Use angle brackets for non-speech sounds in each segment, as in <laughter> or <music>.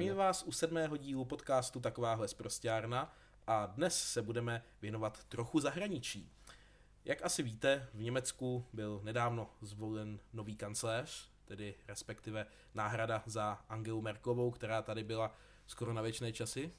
Zdravím vás u sedmého dílu podcastu Takováhle zprostěrna a dnes se budeme věnovat trochu zahraničí. Jak asi víte, v Německu byl nedávno zvolen nový kancléř, tedy respektive náhrada za Angelu Merklovou, která tady byla skoro na věčné časy.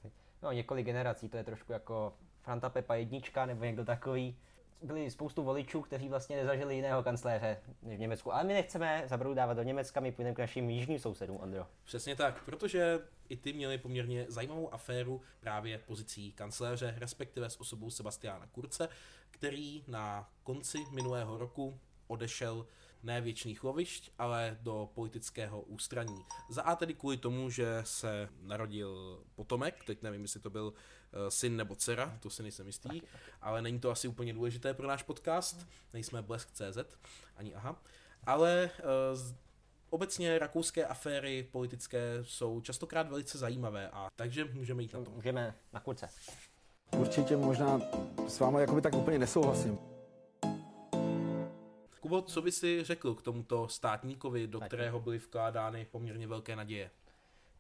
No, několik generací, to je trošku jako Franta Pepa jednička nebo někdo takový. Byli spoustu voličů, kteří vlastně nezažili jiného kancléře v Německu. Ale my nechceme zabroudávat do Německa, my půjdeme k našim jižním sousedům, Ondro. Přesně tak, protože i ty měli poměrně zajímavou aféru právě pozicí kancléře, respektive s osobou Sebastiana Kurce, který na konci minulého roku odešel ne věčných lovišť, ale do politického ústraní. Za A tedy kvůli tomu, že se narodil potomek, teď nevím, jestli to byl eh, syn nebo dcera, to si nejsem jistý, ale není to asi úplně důležité pro náš podcast, nejsme Blesk.cz, ani aha. Ale uh, obecně rakouské aféry politické jsou častokrát velice zajímavé, a takže můžeme jít na to. Můžeme na kurce. Určitě možná s vámi jakoby tak úplně nesouhlasím. Kubo, co by si řekl k tomuto státníkovi, do kterého byly vkládány poměrně velké naděje?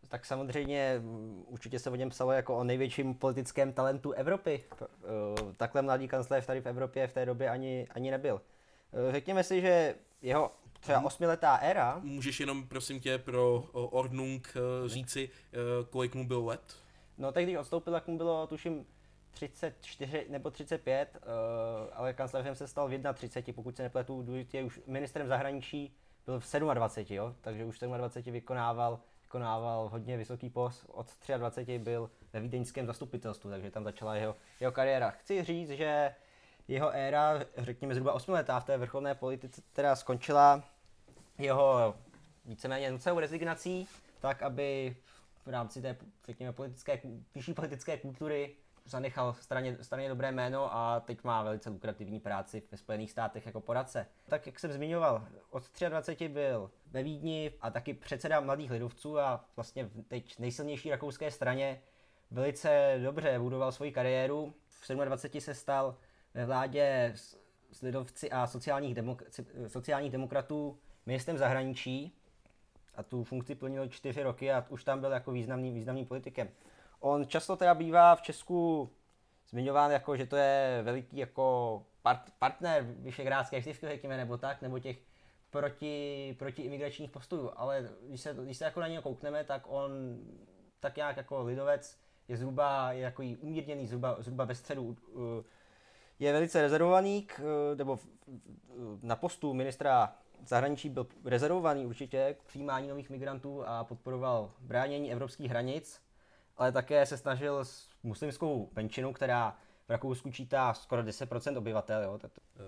Tak samozřejmě určitě se o něm psalo jako o největším politickém talentu Evropy. Eh, takhle mladý kancléř tady v Evropě v té době ani, ani nebyl. Eh, řekněme si, že jeho třeba Mhm. osmiletá éra, Můžeš jenom, prosím tě, pro Ordnung eh, říci, kolik mu bylo let? no tak když odstoupil, tak mu bylo tuším 34 nebo 35, eh, ale kancléřem se stal v 31, pokud se nepletu, důležitě už ministrem zahraničí byl v 27, jo? takže už v 27 vykonával, vykonával hodně vysoký post, od 23 byl ve vídeňském zastupitelstvu, takže tam začala jeho, jeho kariéra. Chci říct, že jeho éra, řekněme zhruba 8 letá v té vrcholné politice, teda skončila jeho víceméně nucenou rezignací, tak aby v rámci té, řekněme, politické, vyšší politické kultury zanechal straně, straně dobré jméno a teď má velice lukrativní práci ve Spojených státech jako poradce. Tak jak jsem zmiňoval, od 23 byl ve Vídni a taky předseda mladých lidovců a vlastně v teď nejsilnější rakouské straně velice dobře budoval svoji kariéru. V 27 se stal ve vládě s, s lidovci a sociálních, demok- sociálních demokratů ministrem zahraničí a tu funkci plnil čtyři roky a už tam byl jako významný, významný politikem. On často teda bývá v Česku zmiňován jako, že to je veliký jako part, partner Vyšegrádské čtyřky, řekněme, nebo tak, nebo těch proti, proti imigračních postojů, ale když se, když se jako na něj koukneme, tak on tak nějak jako lidovec je zhruba je jako umírněný, zhruba, zhruba ve středu. Uh, Je velice rezervovaný, k, uh, nebo na postu ministra zahraničí byl rezervovaný určitě k přijímání nových migrantů a podporoval bránění evropských hranic, ale také se snažil s muslimskou menšinu, která v Rakousku čítá skoro 10% obyvatel. Jo,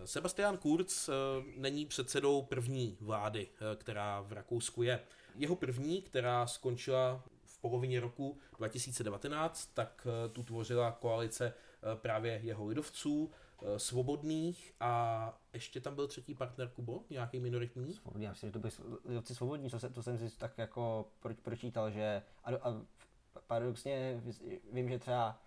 Sebastian Kurz eh, není předsedou první vlády, eh, která v Rakousku je. Jeho první, která skončila v polovině roku 2019, tak eh, tu tvořila koalice právě jeho lidovců, svobodných a ještě tam byl třetí partner Kubo, nějaký minoritní. Svobodní, já myslím, že to byli sv- lidovci svobodní, co se, to jsem si tak jako pro, pročítal, že a, a paradoxně vím, že třeba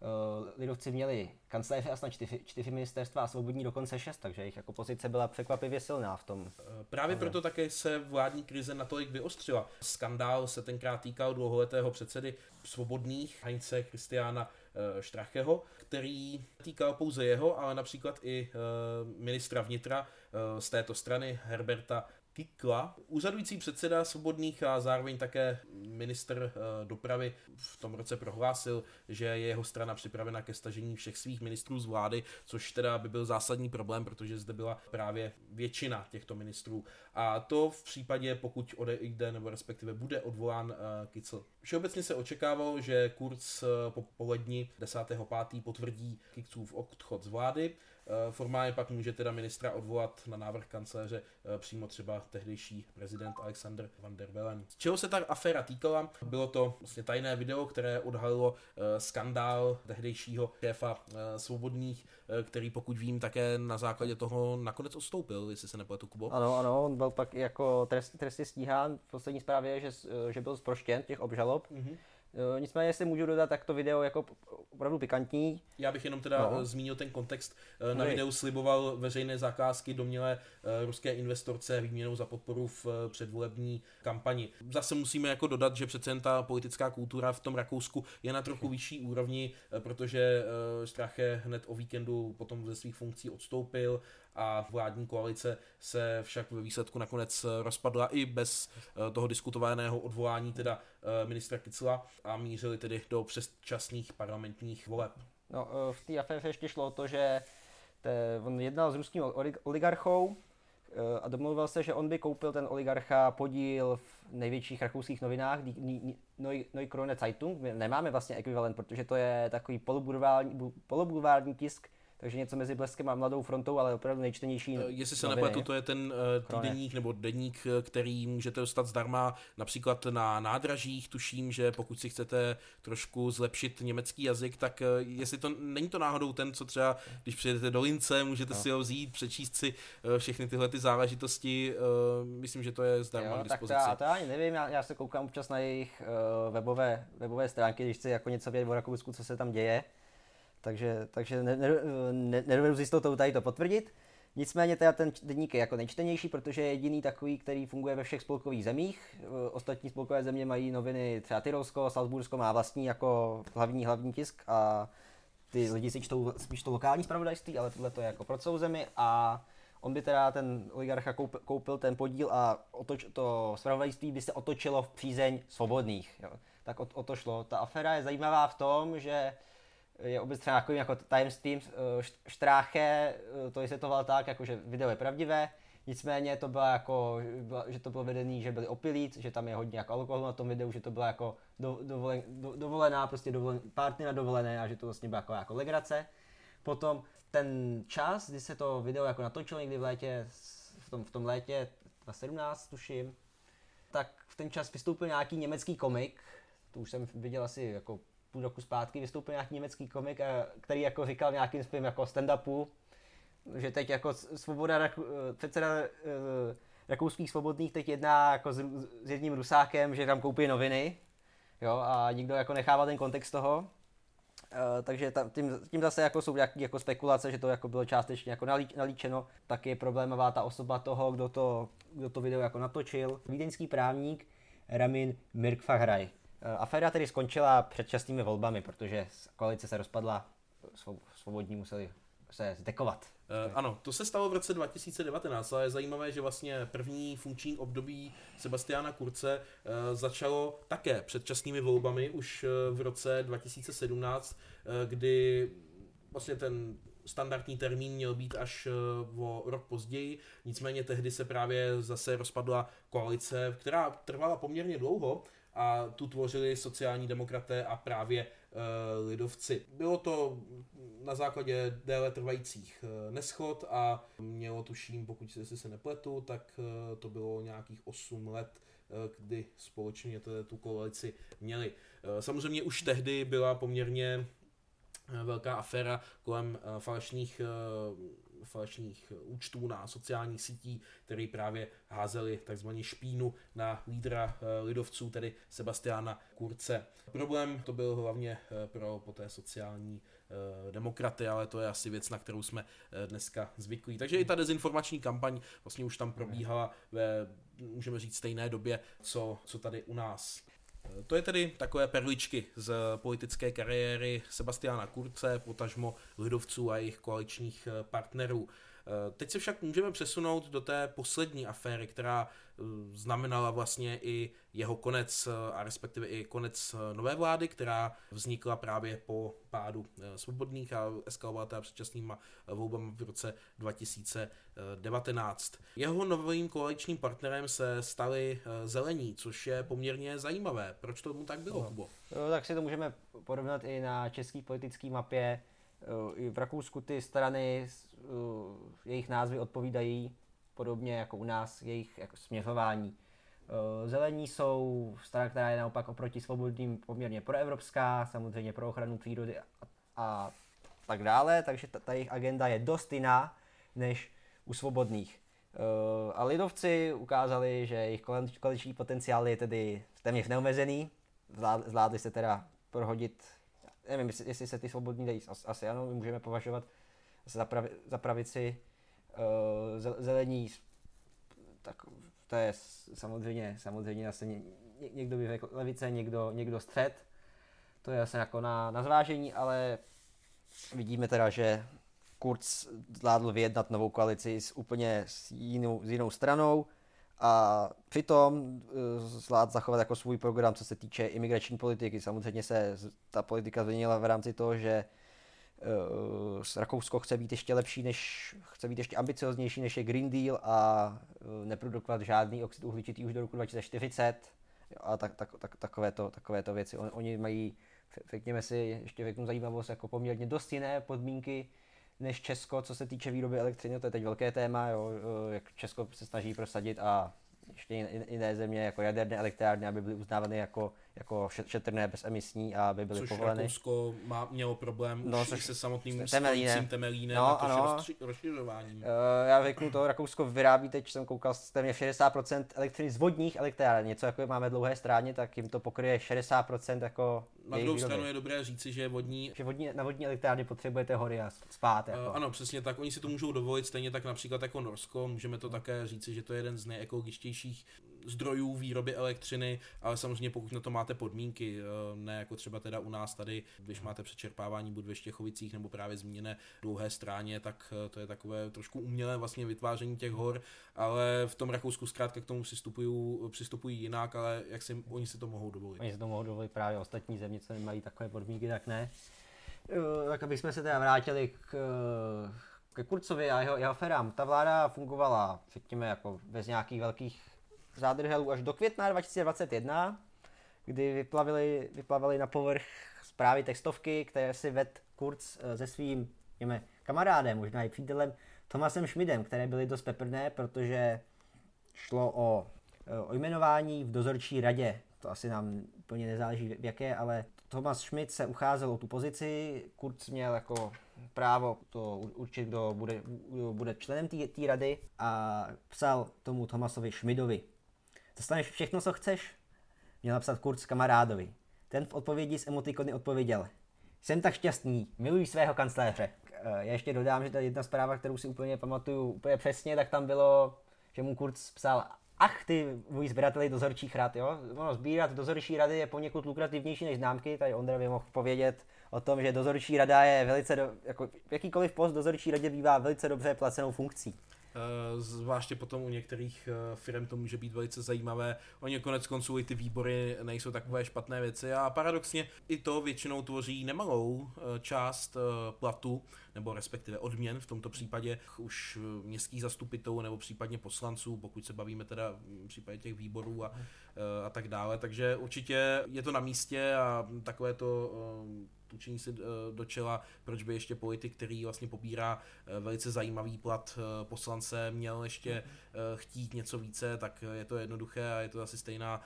uh, lidovci měli kancléře a snad čtyři, čtyři ministerstva a svobodní dokonce šest, takže jejich jako pozice byla překvapivě silná v tom. Eh, Právě proto také se vládní krize natolik vyostřila. Skandál se tenkrát týkal dlouholetého předsedy svobodných Heinze Christiana eh, Stracheho, který týkal pouze jeho, ale například i eh, ministra vnitra eh, z této strany Herberta Kikla, úřadující předseda svobodných a zároveň také minister eh, dopravy v tom roce prohlásil, že je jeho strana připravena ke stažení všech svých ministrů z vlády, což teda by byl zásadní problém, protože zde byla právě většina těchto ministrů. A to v případě, pokud odejde nebo respektive bude odvolán eh, Kicl. Všeobecně se očekávalo, že Kurz eh, po poledni 10.5. potvrdí Kiclův odchod z vlády. Eh, Formálně pak může teda ministra odvolat na návrh kancléře eh, přímo třeba tehdejší prezident Alexander van der Bellen. Z čeho se ta aféra týkala? Bylo to vlastně tajné video, které odhalilo eh, skandál tehdejšího šéfa svobodných, který pokud vím také na základě toho nakonec odstoupil, jestli se nepletu Kubo. Ano, ano, on byl pak jako trest, trestně stíhán. V poslední zprávě je, že, že byl zproštěn těch obžalob. Mhm. Jo, nicméně, jestli můžu dodat, tak to video jako opravdu pikantní. Já bych jenom teda no. zmínil ten kontext. Na videu sliboval veřejné zakázky domělé ruské investorce výměnou za podporu v předvolební kampani. Zase musíme jako dodat, že přece jen ta politická kultura v tom Rakousku je na trochu vyšší úrovni, protože Strache hned o víkendu potom ze svých funkcí odstoupil a vládní koalice se však ve výsledku nakonec rozpadla i bez eh, toho diskutovaného odvolání teda eh, ministra Kicla a mířili tedy do předčasných parlamentních voleb. No, eh, v té aféře ještě šlo o to, že te, on jednal s ruským oligarchou a domluvil se, že on by koupil ten oligarcha podíl v největších rakouských novinách, Neue Krone Zeitung. My nemáme vlastně ekvivalent, protože to je takový polobulvární tisk, takže něco mezi Bleskem a Mladou frontou, ale opravdu nejčtenější. Eh, jestli se nepletu, to je ten uh, týdeník nebo deník, eh, který můžete dostat zdarma například na nádražích. Tuším, že pokud si chcete trošku zlepšit německý jazyk, tak uh, jestli to není to náhodou ten, co třeba, když přijedete do Lince, můžete no. si ho vzít, přečíst si uh, všechny tyhle ty záležitosti. Uh, myslím, že to je zdarma jo, k dispozici. Tak to, já, to ani nevím, já, já se koukám občas na jejich uh, webové, webové stránky, když chci jako něco vědět o Rakousku, co se tam děje takže, takže ne, ne, ne, nedovedu s jistotou tady to potvrdit. Nicméně teda ten deník je jako nejčtenější, protože je jediný takový, který funguje ve všech spolkových zemích. Ostatní spolkové země mají noviny, třeba Tyrolsko, Salzbursko má vlastní jako hlavní hlavní tisk a ty lidi si čtou spíš to lokální spravodajství, ale tohle to je jako pro celou zemi a on by teda ten oligarcha koupil, koupil ten podíl a otoč, to spravodajství by se otočilo v přízeň svobodných. Jo. Tak o, o to šlo. Ta aféra je zajímavá v tom, že je obecně jako, jako tajemstvím eh, štráche, eh, to vysvětloval tak, jako že video je pravdivé, nicméně to bylo jako, že to bylo vedený, že byli opilí, že tam je hodně jako alkoholu na tom videu, že to byla jako do, dovolen, do, dovolená, prostě dovolen, party na dovolené a že to vlastně byla jako, jako legrace. Potom ten čas, kdy se to video jako natočilo někdy v létě, v tom, v tom létě 2017 tuším, tak v ten čas vystoupil nějaký německý komik, to už jsem viděl asi jako půl roku zpátky vystoupil nějaký německý komik, který jako říkal nějakým svým jako stand-upu, že teď jako svoboda, předseda eh, rakouských svobodných teď jedná jako s, s jedním rusákem, že tam koupí noviny, jo, a nikdo jako nechává ten kontext toho. Uh, takže tím, tím zase jako jsou nějaké jako spekulace, že to jako bylo částečně jako nalí, nalíčeno. Tak je problémová ta osoba toho, kdo to, kdo to video jako natočil. Vídeňský právník Ramin Mirkfahraj. Eh, aféra tedy skončila předčasnými volbami, protože koalice se rozpadla, svobodní museli se zdekovat. Uh, ano, to se stalo v roce 2019, ale je zajímavé, že vlastně první funkční období Sebastiana Kurce uh, začalo také předčasnými volbami už v roce 2017, uh, kdy vlastně ten standardní termín měl být až o rok později, nicméně tehdy se právě zase rozpadla koalice, která trvala poměrně dlouho, a tu tvořili sociální demokraté a právě uh, lidovci. Bylo to na základě déle trvajících uh, neschod a mělo tuším, pokud si se nepletu, tak uh, to bylo nějakých 8 let, kdy společně tu koalici měli. Samozřejmě už tehdy byla poměrně velká aféra kolem falešných falešných účtů na sociálních sítí, který právě házeli takzvaně špínu na lídra eh, lidovců, tedy Sebastiana Kurce. Problém to byl hlavně eh, pro poté sociální eh, demokraty, ale to je asi věc, na kterou jsme dneska zvyklí. Takže i ta dezinformační kampaň vlastně už tam probíhala ve, můžeme říct, stejné době, co, co tady u nás. To je tedy takové perličky z politické kariéry Sebastiana Kurce, potažmo lidovců a jejich koaličních partnerů. Teď se však můžeme přesunout do té poslední aféry, která eh, znamenala vlastně i jeho konec eh, a respektive i konec eh, nové vlády, která vznikla právě po pádu svobodných a eskalovala teda předčasnýma volbami v roce 2019. Jeho novým koaličním partnerem se stali zelení, což je poměrně zajímavé. Proč tomu tak bylo, no. Kubo? No, tak si to můžeme porovnat i na české politické mapě. I v Rakousku ty strany uh, jejich názvy odpovídají podobně jako u nás jejich jako směřování. Uh, zelení jsou strana, která je naopak oproti svobodným poměrně proevropská, samozřejmě pro ochranu přírody a, a tak dále, takže ta, ta jejich agenda je dost jiná než u svobodných. A lidovci ukázali, že jejich koaliční potenciál je tedy téměř neomezený, zvládli se teda prohodit, nevím, jestli, se ty svobodní dají, asi, asi ano, my můžeme považovat za, pravi, za pravici uh, zelení, tak to je samozřejmě, samozřejmě asi ně, někdo by řekl levice, někdo, někdo střed, to je asi jako na, na zvážení, ale vidíme teda, že Kurz zvládl vyjednat novou koalici s úplně s jinou, s jinou stranou a přitom eh, zvlád zachovat jako svůj program, co se týče imigrační politiky. Samozřejmě se ta politika změnila v rámci toho, že uh, Rakousko chce být ještě lepší, než, chce být ještě ambicioznější než je Green Deal a uh, neprodukovat žádný oxid uhličitý už do roku 2040 a tak, tak, tak, takovéto, takovéto věci. On, oni mají, řekněme si, ještě řeknu zajímavost, jako poměrně dost jiné podmínky než Česko, co se týče výroby elektřiny, to je teď velké téma, jo, jak Česko se snaží prosadit a ještě jiné země jako jaderné elektrárny, aby byly uznávány jako, jako šetrné, bezemisní a aby byly což povoleny. Rakousko má, mělo problém no, už se samotným temelínem, temelínem no, a to rozšiřováním. Uh, já řeknu to, Rakousko vyrábí teď, jsem koukal, téměř 60% elektřiny z vodních elektráren, něco jako máme dlouhé stráně, tak jim to pokryje 60% jako na druhou stranu je dobré říci, že vodní... Že vodní, na vodní elektrárny potřebujete hory a spát. Jako. Uh, ano, přesně tak. Oni si to můžou dovolit, stejně tak například jako Norsko. Můžeme to také říci, že to je jeden z nejekologičtějších zdrojů výroby elektřiny, ale samozřejmě pokud na to máte podmínky, eh, ne jako třeba teda u nás tady, když máte přečerpávání buď ve Štěchovicích nebo právě zmíněné dlouhé stráně, tak eh, to je takové trošku umělé vlastně vytváření těch hor, ale v tom Rakousku zkrátka k tomu přistupují, přistupují jinak, ale jak si oni si to mohou dovolit. Oni si to mohou dovolit právě ostatní země, co nemají takové podmínky, tak ne. Eh, tak abychom se teda vrátili k, ke Kurcovi a jeho, jeho ferám. Ta vláda fungovala, řekněme, jako bez nějakých velkých zádrhelů až do května 2021, kdy vyplavili, vyplavili na povrch zprávy textovky, které si ved Kurz eh, se svým jeme, kamarádem, možná i přítelem Tomasem Schmidem, které byly dost peprné, protože šlo o, eh, o jmenování v dozorčí radě. To asi nám úplně nezáleží v jaké, ale Thomas Schmidt se ucházel o tu pozici, Kurz měl jako právo to určit, kdo bude, kdo bude členem té rady a psal tomu Thomasovi Schmidovi. Dostaneš všechno, co chceš? Měl napsat Kurz kamarádovi. Ten v odpovědi s emotikony odpověděl. Jsem tak šťastný, miluji svého kancléře. Eh, já ještě dodám, že ta jedna zpráva, kterou si úplně pamatuju úplně přesně, tak tam bylo, že mu Kurz psal, ach ty můj sběrateli dozorčích rad, jo? Ono, sbírat dozorčí rady je poněkud lukrativnější než známky, tady Ondra by mohl povědět o tom, že dozorčí rada je velice, do, jako jakýkoliv post dozorčí radě bývá velice dobře placenou funkcí. Eh, zvláště potom u některých eh, firm to může být velice zajímavé. Oni konec konců i ty výbory nejsou takové špatné věci a paradoxně i to většinou tvoří nemalou eh, část platu, nebo respektive odměn v tomto případě už městských zastupitelů nebo případně poslanců, pokud se bavíme teda v případě těch výborů a, a tak dále. Takže určitě je to na místě a takové to tlučení si eh, do čela, proč by ještě politik, který vlastně pobírá eh, velice zajímavý plat eh, poslance, měl ještě chtít něco více, tak je to jednoduché a je to asi stejná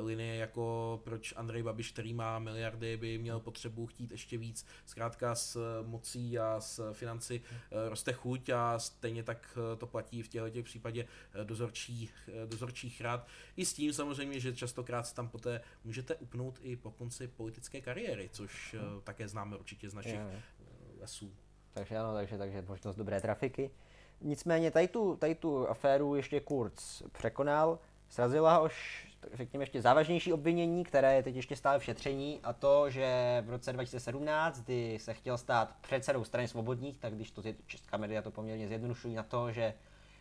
linie jako proč Andrej Babiš, který má miliardy, by měl potřebu chtít ještě víc. Zkrátka s mocí a s financí roste chuť a stejně tak to platí v těchto těch případě dozorčí, dozorčích rád. I s tím samozřejmě, že častokrát se tam poté můžete upnout i po konci politické kariéry, což také známe určitě z našich je. Eh, lesů. Takže ano, takže, takže možnost dobré trafiky. Nicméně tady tu, tady tu aféru ještě Kurz překonal, srazila ho už, řekněme, ještě závažnější obvinění, které je teď ještě stále v šetření, a to, že v roce 2017, kdy se chtěl stát předsedou strany svobodních, tak když to česká média to poměrně zjednodušují na to, že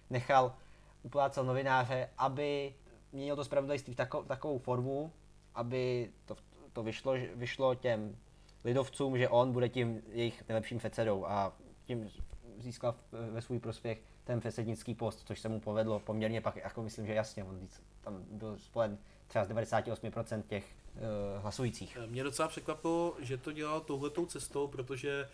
nechal uplácel novináře, aby měnil to spravodajství tako, takovou formu, aby to, to vyšlo, vyšlo těm lidovcům, že on bude tím jejich nejlepším předsedou a tím získal ve svůj prospěch ten předsednický post, což se mu povedlo poměrně pak, jako myslím, že jasně, on tam byl spolen třeba z 98% těch uh, hlasujících. Mě docela překvapilo, že to dělal touhletou cestou, protože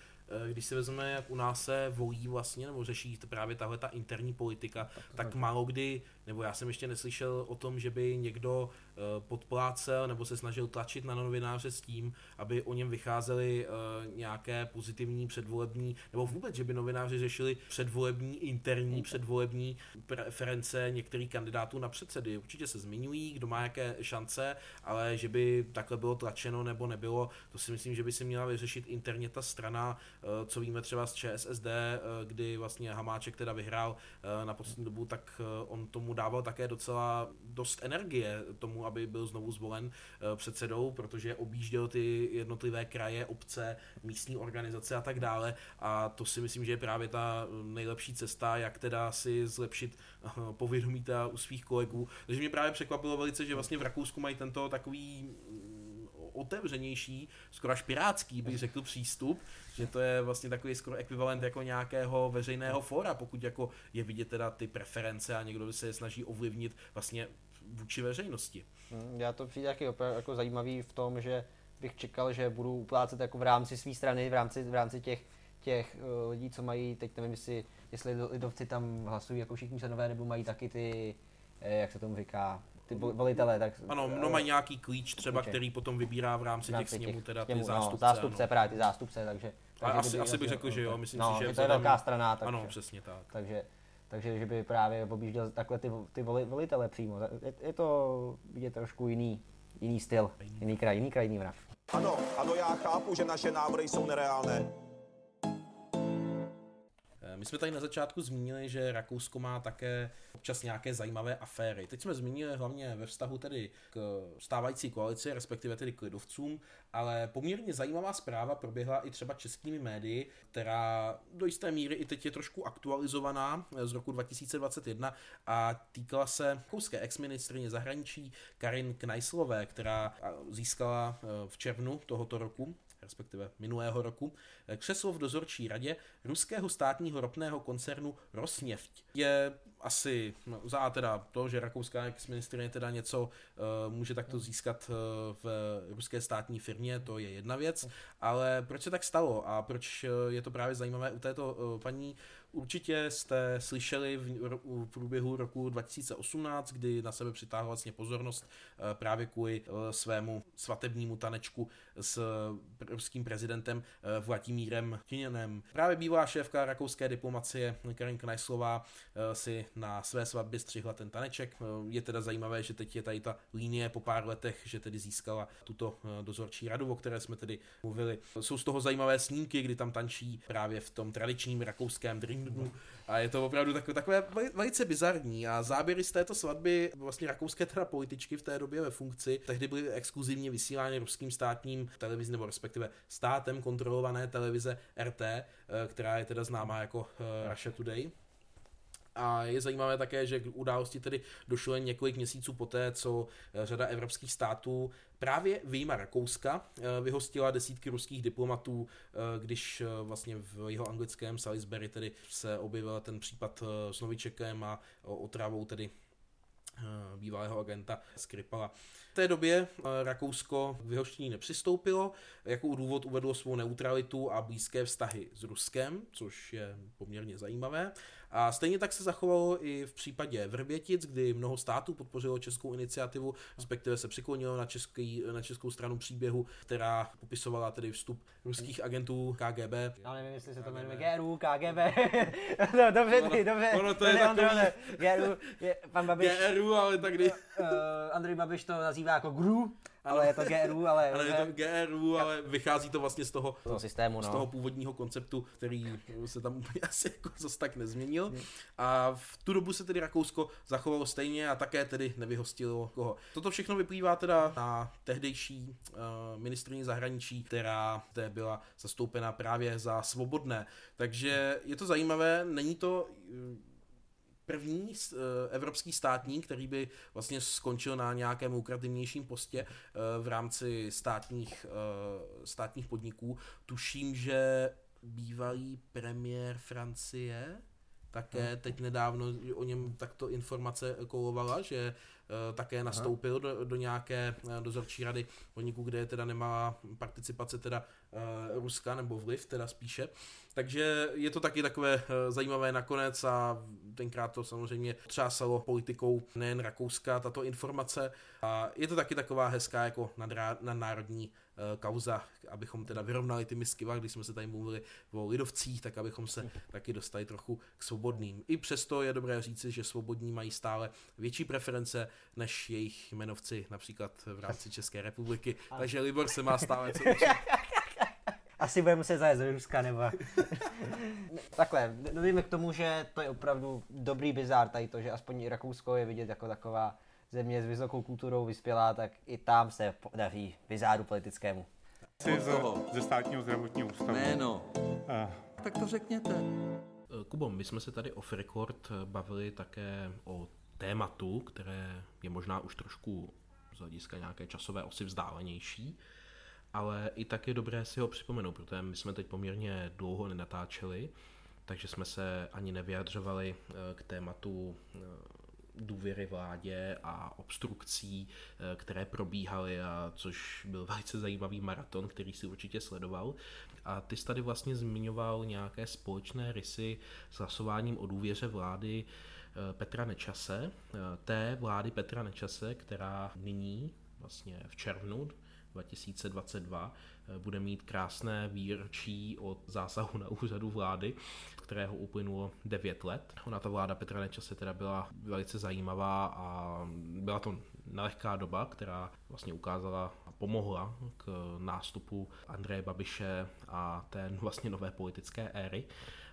když si vezmeme, jak u nás se volí vlastně, nebo řeší právě tahle ta interní politika, tak, tak málo kdy, nebo já jsem ještě neslyšel o tom, že by někdo eh, podplácel nebo se snažil tlačit na novináře s tím, aby o něm vycházely eh, nějaké pozitivní předvolební, nebo vůbec, že by novináři řešili předvolební, interní předvolební preference některých kandidátů na předsedy. Určitě se zmiňují, kdo má jaké šance, ale že by takhle bylo tlačeno nebo nebylo, to si myslím, že by si měla vyřešit interně ta strana, eh, co víme třeba z ČSSD, eh, kdy vlastně Hamáček teda vyhrál eh, na poslední dobu, tak on tomu dával také docela dost energie tomu, aby byl znovu zvolen předsedou, protože objížděl ty jednotlivé kraje, obce, místní organizace a tak dále a to si myslím, že je právě ta nejlepší cesta, jak teda si zlepšit povědomí u svých kolegů. Takže mě právě překvapilo velice, že vlastně v Rakousku mají tento takový otevřenější, skoro až pirátský bych řekl přístup, že to je vlastně takový skoro ekvivalent jako nějakého veřejného fora, pokud jako je vidět teda ty preference a někdo se je snaží ovlivnit vlastně vůči veřejnosti. Hmm, já to přijde taky opravdu jako zajímavý v tom, že bych čekal, že budu uplácet jako v rámci své strany, v rámci, v rámci těch, těch uh, lidí, co mají, teď nevím, jestli, jestli lidovci tam hlasují jako všichni členové, nebo mají taky ty, eh, jak se tomu říká, ty volitele, tak... Ano, no mají nějaký klíč třeba, klíče. který potom vybírá v rámci, těch sněmů teda ty no, zástupce. No, zástupce, ano. právě ty zástupce, takže... takže asi, asi bych řekl, že jo, myslím no, si, že... to je velká strana, takže... Ano, přesně tak. Takže, takže že by právě objížděl takhle ty, ty volitele přímo. Je, je to vidět trošku jiný, jiný styl, jiný kraj, jiný kraj, jiný mrav. Ano, ano, já chápu, že naše návrhy jsou nereálné my jsme tady na začátku zmínili, že Rakousko má také občas nějaké zajímavé aféry. Teď jsme zmínili hlavně ve vztahu tedy k stávající koalici, respektive tedy k lidovcům, ale poměrně zajímavá zpráva proběhla i třeba českými médii, která do jisté míry i teď je trošku aktualizovaná z roku 2021 a týkala se rakouské exministrině zahraničí Karin Kneislové, která získala eh, v červnu tohoto roku respektive minulého roku, křeslo v dozorčí radě ruského státního ropného koncernu Rosneft. Je asi no, za teda to, že rakouská ex-ministrině teda něco uh, může takto získat uh, v ruské státní firmě, to je jedna věc, ale proč se tak stalo a proč je to právě zajímavé u této paní Určitě jste slyšeli v, v průběhu roku 2018, kdy na sebe přitáhl vlastně pozornost eh, právě kvůli eh, svému svatebnímu tanečku s ruským prezidentem eh, Vladimírem Tiněnem. Právě bývalá šéfka rakouské diplomacie Karin Knajslová si na své svatbě střihla ten taneček. Je teda zajímavé, že teď je tady ta línie po pár letech, že tedy získala tuto dozorčí radu, o které jsme tedy mluvili. Jsou z toho zajímavé snímky, kdy tam tančí právě v tom tradičním rakouském dream dnů. A je to opravdu takové, takové velice bizarní. A záběry z této svatby, vlastně rakouské teda političky v té době ve funkci, tehdy byly exkluzivně vysílány ruským státním televizí, nebo respektive státem kontrolované televize RT, eh, která je teda známá jako eh, Russia Today. A je zajímavé také, že k události tedy došlo jen několik měsíců poté, co eh, řada evropských států právě výjima Rakouska eh, vyhostila desítky ruských diplomatů, eh, když vlastně v jeho anglickém Salisbury tedy se objevil ten případ s Novičekem a otravou tedy bývalého agenta Skripala. V té době Rakousko k vyhoštění nepřistoupilo, jako důvod uvedlo svou neutralitu a blízké vztahy s Ruskem, což je poměrně zajímavé. A stejně tak se zachovalo i v případě Vrbětic, kdy mnoho států podpořilo českou iniciativu, respektive se přiklonilo na, český, na českou stranu příběhu, která popisovala tedy vstup ruských agentů KGB. Já nevím, jestli se to jmenuje GRU, KGB. <laughs> no, dobře, ty, dobře. Ono to je takový... GRU, je, pan Babiš. GRU, ale tak kdy... Uh, Andrej Babiš to nazývá jako GRU ale je to GRU, ale... <laughs> ale je to GRU, ale vychází to vlastně z toho, toho systému, no. z toho původního konceptu, který se tam úplně <laughs> asi jako zase tak nezměnil. A v tu dobu se tedy Rakousko zachovalo stejně a také tedy nevyhostilo koho. Toto všechno vyplývá teda na tehdejší uh, ministrině zahraničí, která zde byla zastoupena právě za svobodné. Takže je to zajímavé, není to uh, první uh, evropský státník, který by vlastně skončil na nějakém lukrativnějším postě uh, v rámci státních, uh, státních podniků. Tuším, že bývalý premiér Francie také teď nedávno o něm takto informace kolovala, že eh, také nastoupil do, do nějaké eh, dozorčí rady podniku, kde je teda nemá participace teda eh, Ruska nebo vliv teda spíše. Takže je to taky takové zajímavé nakonec a tenkrát to samozřejmě třásalo politikou nejen Rakouska tato informace. A je to taky taková hezká jako nadrá, nadnárodní kauza, abychom teda vyrovnali ty misky, když jsme se tady mluvili o lidovcích, tak abychom se <laughs> taky dostali trochu k svobodným. I přesto je dobré říci, že svobodní mají stále větší preference než jejich jmenovci například v rámci České republiky, takže Libor se má stále co <laughs> učit. Asi budeme muset zajet z Ruska nebo... <laughs> Takhle, dojíme k tomu, že to je opravdu dobrý bizár tady to, že aspoň Rakousko je vidět jako taková země s vysokou kulturou vyspělá, tak i tam se daří bizáru politickému. Jsi z, ze státního zdravotního ústavu. Jméno. Eh, Tak to řekněte. Eh, Kubo, my jsme se tady off record bavili také o tématu, které je možná už trošku z hlediska nějaké časové osy vzdálenější, ale i tak je dobré si ho připomenout, protože my jsme teď poměrně dlouho nenatáčeli, takže jsme se ani nevyjadřovali eh, k tématu eh, důvěry vládě a obstrukcí, eh, které probíhaly, a což byl velice zajímavý maraton, který si určitě sledoval. A ty jsi tady vlastně zmiňoval nějaké společné rysy s hlasováním o důvěře vlády eh, Petra Nečase, eh, té vlády Petra Nečase, která nyní, vlastně v červnu 2022, eh, bude mít krásné výročí od zásahu na úřadu vlády, kterého uplynulo 9 let. Ona ta vláda Petra Nečase teda byla velice zajímavá a byla to nelehká doba, která vlastně ukázala a pomohla k nástupu Andreje Babiše a té vlastně nové politické éry.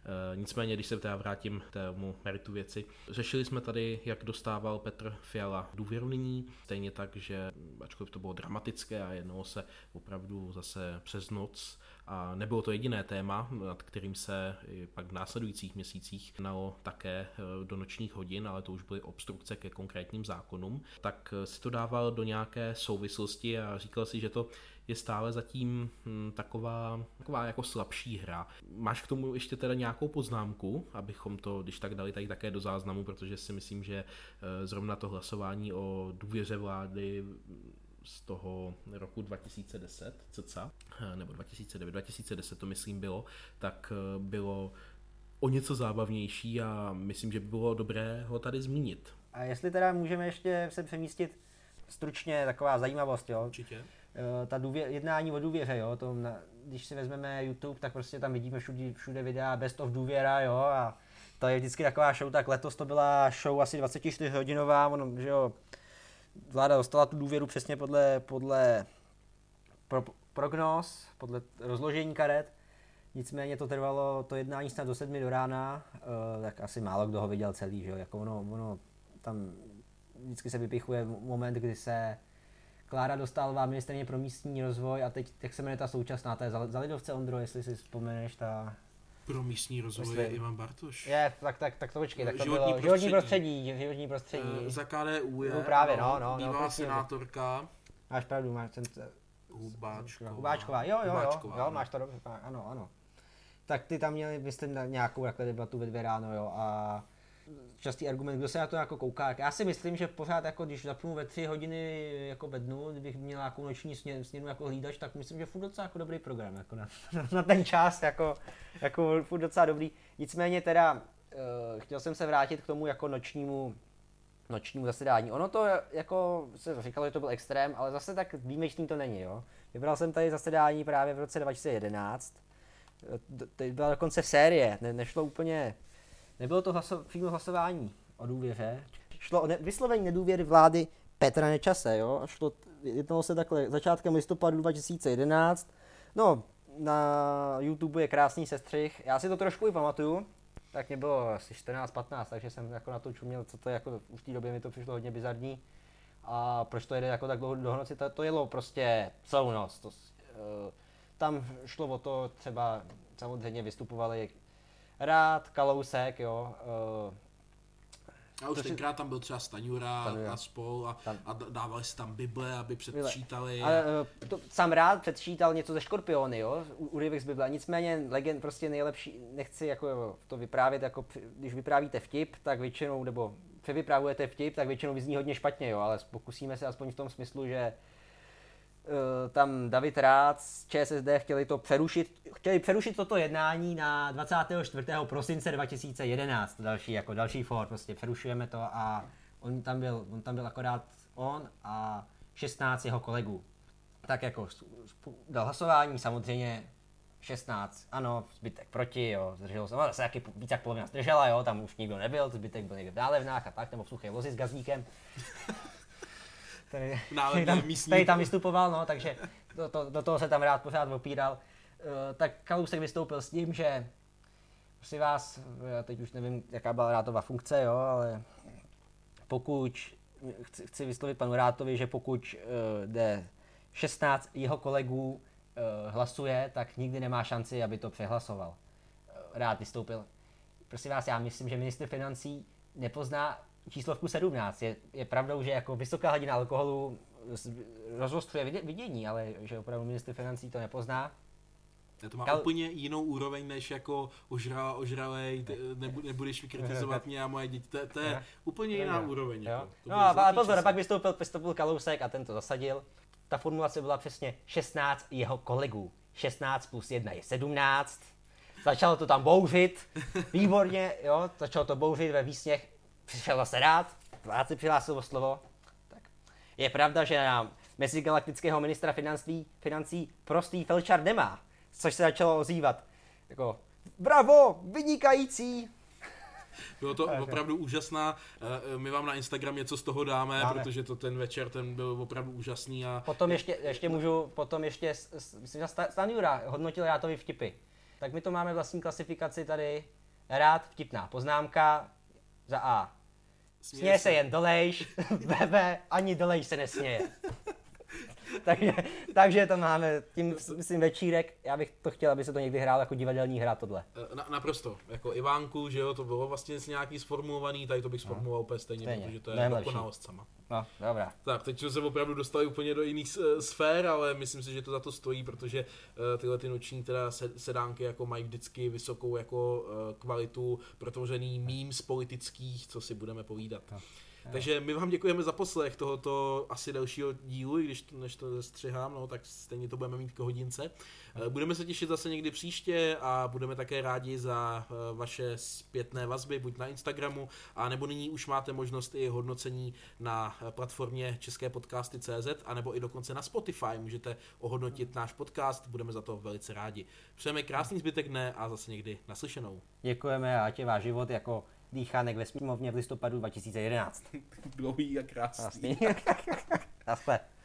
E, Nicméně, když se teda vrátím k tému meritu věci, řešili jsme tady, jak dostával Petr Fiala důvěru nyní, stejně tak, že ačkoliv to bylo dramatické a jednalo se opravdu zase přes noc a nebylo to jediné téma, nad kterým se pak v následujících měsících nalo také e, do nočních hodin, ale to už byly obstrukce ke konkrétním zákonům, tak e, si to dával do nějaké souvislosti a říkal si, že to je stále zatím hm, taková, taková jako slabší hra. Máš k tomu ještě teda nějakou poznámku, abychom to, když tak dali tady také do záznamu, protože si myslím, že eh, zrovna to hlasování o důvěře vlády z toho roku 2010, cca, eh, nebo 2009, 2010 to myslím bylo, tak eh, bylo o něco zábavnější a myslím, že by bylo dobré ho tady zmínit. A jestli teda můžeme ještě se přemístit stručně, taková zajímavost, jo. Určitě. Eh, Ta důvě, jednání o důvěře, jo, to na, když si vezmeme YouTube, tak prostě tam vidíme všude, všude videa Best of důvěra, jo, a to je vždycky taková show, tak letos to byla show asi 24 hodinová, ono, že jo, vláda dostala tu důvěru přesně podle, podle pro, prognóz, podle rozložení karet, nicméně to trvalo to jednání snad do sedmi do rána, uh, tak asi málo kdo ho viděl celý, že jo, jako ono, ono tam vždycky se vypichuje moment, kdy se Klára Dostálová, ministrně pro místní rozvoj a teď, jak se jmenuje ta současná, to je za, za Lidovce Ondro, jestli si vzpomeneš, ta... Pro místní rozvoj Myslím- Ivan Bartoš. Je, tak, tak, tak to počkej, tak to Životní bylo životní prostředí. prostředí, životní prostředí. Eh, Za KDU je No právě, no, no, no, bývalá prostě- senátorka Máš pravdu, máš ten... Hubáčková. Hubáčková, jo, jo, jo, Hubáčková, jo, ano. máš to dobře, ano, ano. Tak ty tam měli, myslím, nějakou takhle debatu ve dvě ráno, jo, a častý argument, kdo se na to jako kouká, já si myslím, že pořád jako když zapnu ve tři hodiny jako ve dnu, kdybych měl nějakou noční směnu, směnu jako hlídač, tak myslím, že furt docela jako dobrý program, jako na, <laughs> na ten čas, jako, jako furt docela dobrý. Nicméně teda, uh, chtěl jsem se vrátit k tomu jako nočnímu nočnímu zasedání. Ono to jako se říkalo, že to byl extrém, ale zase tak výjimečný to není, jo. Vybral jsem tady zasedání právě v roce 2011. D- Teď byla dokonce série, ne, nešlo úplně, nebylo to hlaso, přímo hlasování o důvěře. Šlo o ne, vyslovení nedůvěry vlády Petra Nečase, jo. A Šlo, jednalo se takhle začátkem listopadu 2011. No, na YouTube je krásný sestřih. Já si to trošku i pamatuju, tak mě bylo asi 14-15, takže jsem jako na to čuměl, co to je, jako už v té době mi to přišlo hodně bizarní. A proč to jede jako tak dlouho do noci, to, to jelo prostě celou noc. To, eh, tam šlo o to, třeba samozřejmě vystupovali Rád, Kalousek, jo, eh, A už tenkrát tam byl třeba Staňura Staňura. a spol a, Tam- a dávali si tam Bible, aby předčítali. Ale eh, to, sám rád předčítal něco ze Škorpiony, jo, úryvek z Bible. Nicméně legend prostě nejlepší, nechci jako to vyprávět, jako když vyprávíte vtip, tak většinou, nebo vypravujete vtip, tak většinou vyzní hodně špatně, jo, ale pokusíme se aspoň v tom smyslu, že uh, tam David Rád z ČSSD chtěli to přerušit, chtěli přerušit toto jednání na 24. prosince 2011, další, jako další for, prostě přerušujeme to a on tam byl, on tam byl akorát on a 16 jeho kolegů. Tak jako dal hlasování, samozřejmě 16, ano, zbytek proti, jo, zdrželo se, no, se jaký víc jak polovina zdržela, jo, tam už nikdo nebyl, zbytek byl někde v nálevnách a tak, nebo v suché lozi s gazníkem. Tady, Nálevný tam, místní. tady tam vystupoval, no, takže do, to, do toho se tam rád pořád opíral. Uh, tak Kalousek vystoupil s tím, že si vás, já teď už nevím, jaká byla Rátová funkce, jo, ale pokud, chci, chci vyslovit panu Rátovi, že pokud uh, jde 16 jeho kolegů uh, hlasuje, tak nikdy nemá šanci, aby to přehlasoval. Uh, rád vystoupil. Prosím vás, já myslím, že minister financí nepozná číslovku 17. Je, je pravdou, že jako vysoká hladina alkoholu rozostřuje vidění, ale že opravdu minister financí to nepozná. To má Kal- úplně jinou úroveň, než jako ožrala, ožralej, nebu, nebudeš vykritizovat mě a moje děti. To, to je úplně jiná úroveň. Jako. No ale pozor, pak vystoupil, vystoupil Kalousek a ten to zasadil. Ta formulace byla přesně 16 jeho kolegů. 16 plus 1 je 17. Začalo to tam bouřit, výborně, jo, začalo to bouřit ve výsměch. Přišel zase rád, rád si přihlásil o slovo. Tak. Je pravda, že na mezigalaktického ministra financí, financí prostý Felčar nemá, což se začalo ozývat. Jako, bravo, vynikající, <laughs> Bylo to opravdu úžasná. eh, My vám na Instagram něco z toho dáme, Dáme. protože to ten večer ten byl opravdu úžasný a Potom ještě, ještě můžu, potom ještě, myslím, Stan Jura hodnotil Rátovi vtipy. Tak my to máme vlastní klasifikaci tady. Rád vtipná poznámka za A. Směje se jen dolejš, <laughs> B, B, ani dolejš se nesměje. <laughs> takže, takže to máme, tím myslím večírek, já bych to chtěl, aby se to někdy hrál jako divadelní hra tohle. Eh, Na, naprosto. Jako Ivánku, že jo, to bylo vlastně nějaký sformulovaný, tady to bych sformuloval úplně stejně, Stejně. protože to je dokonalost sama. No, dobrá. Tak, teď jsme se opravdu dostali úplně do jiných eh, sfér, ale myslím si, že to za to stojí, protože eh, tyhle ty noční teda se- sedánky jako mají vždycky vysokou jako kvalitu protvořený mím z politických, co si budeme povídat. Takže my vám děkujeme za poslech tohoto asi delšího dílu, i když to, než to střihám, no, tak stejně to budeme mít k hodince. Eh, Budeme se těšit zase někdy příště a budeme také rádi za eh, vaše zpětné vazby, buď na Instagramu, a nebo nyní už máte možnost i hodnocení na eh, platformě České podcasty CZ, anebo i dokonce na Spotify. Můžete ohodnotit náš podcast, budeme za to velice rádi. Přejeme krásný zbytek dne a zase někdy naslyšenou. Děkujeme a ať je váš život jako dýchánek ve sněmovně v listopadu 2011. <laughs> Dlouhý a krásný. Naschle. <laughs>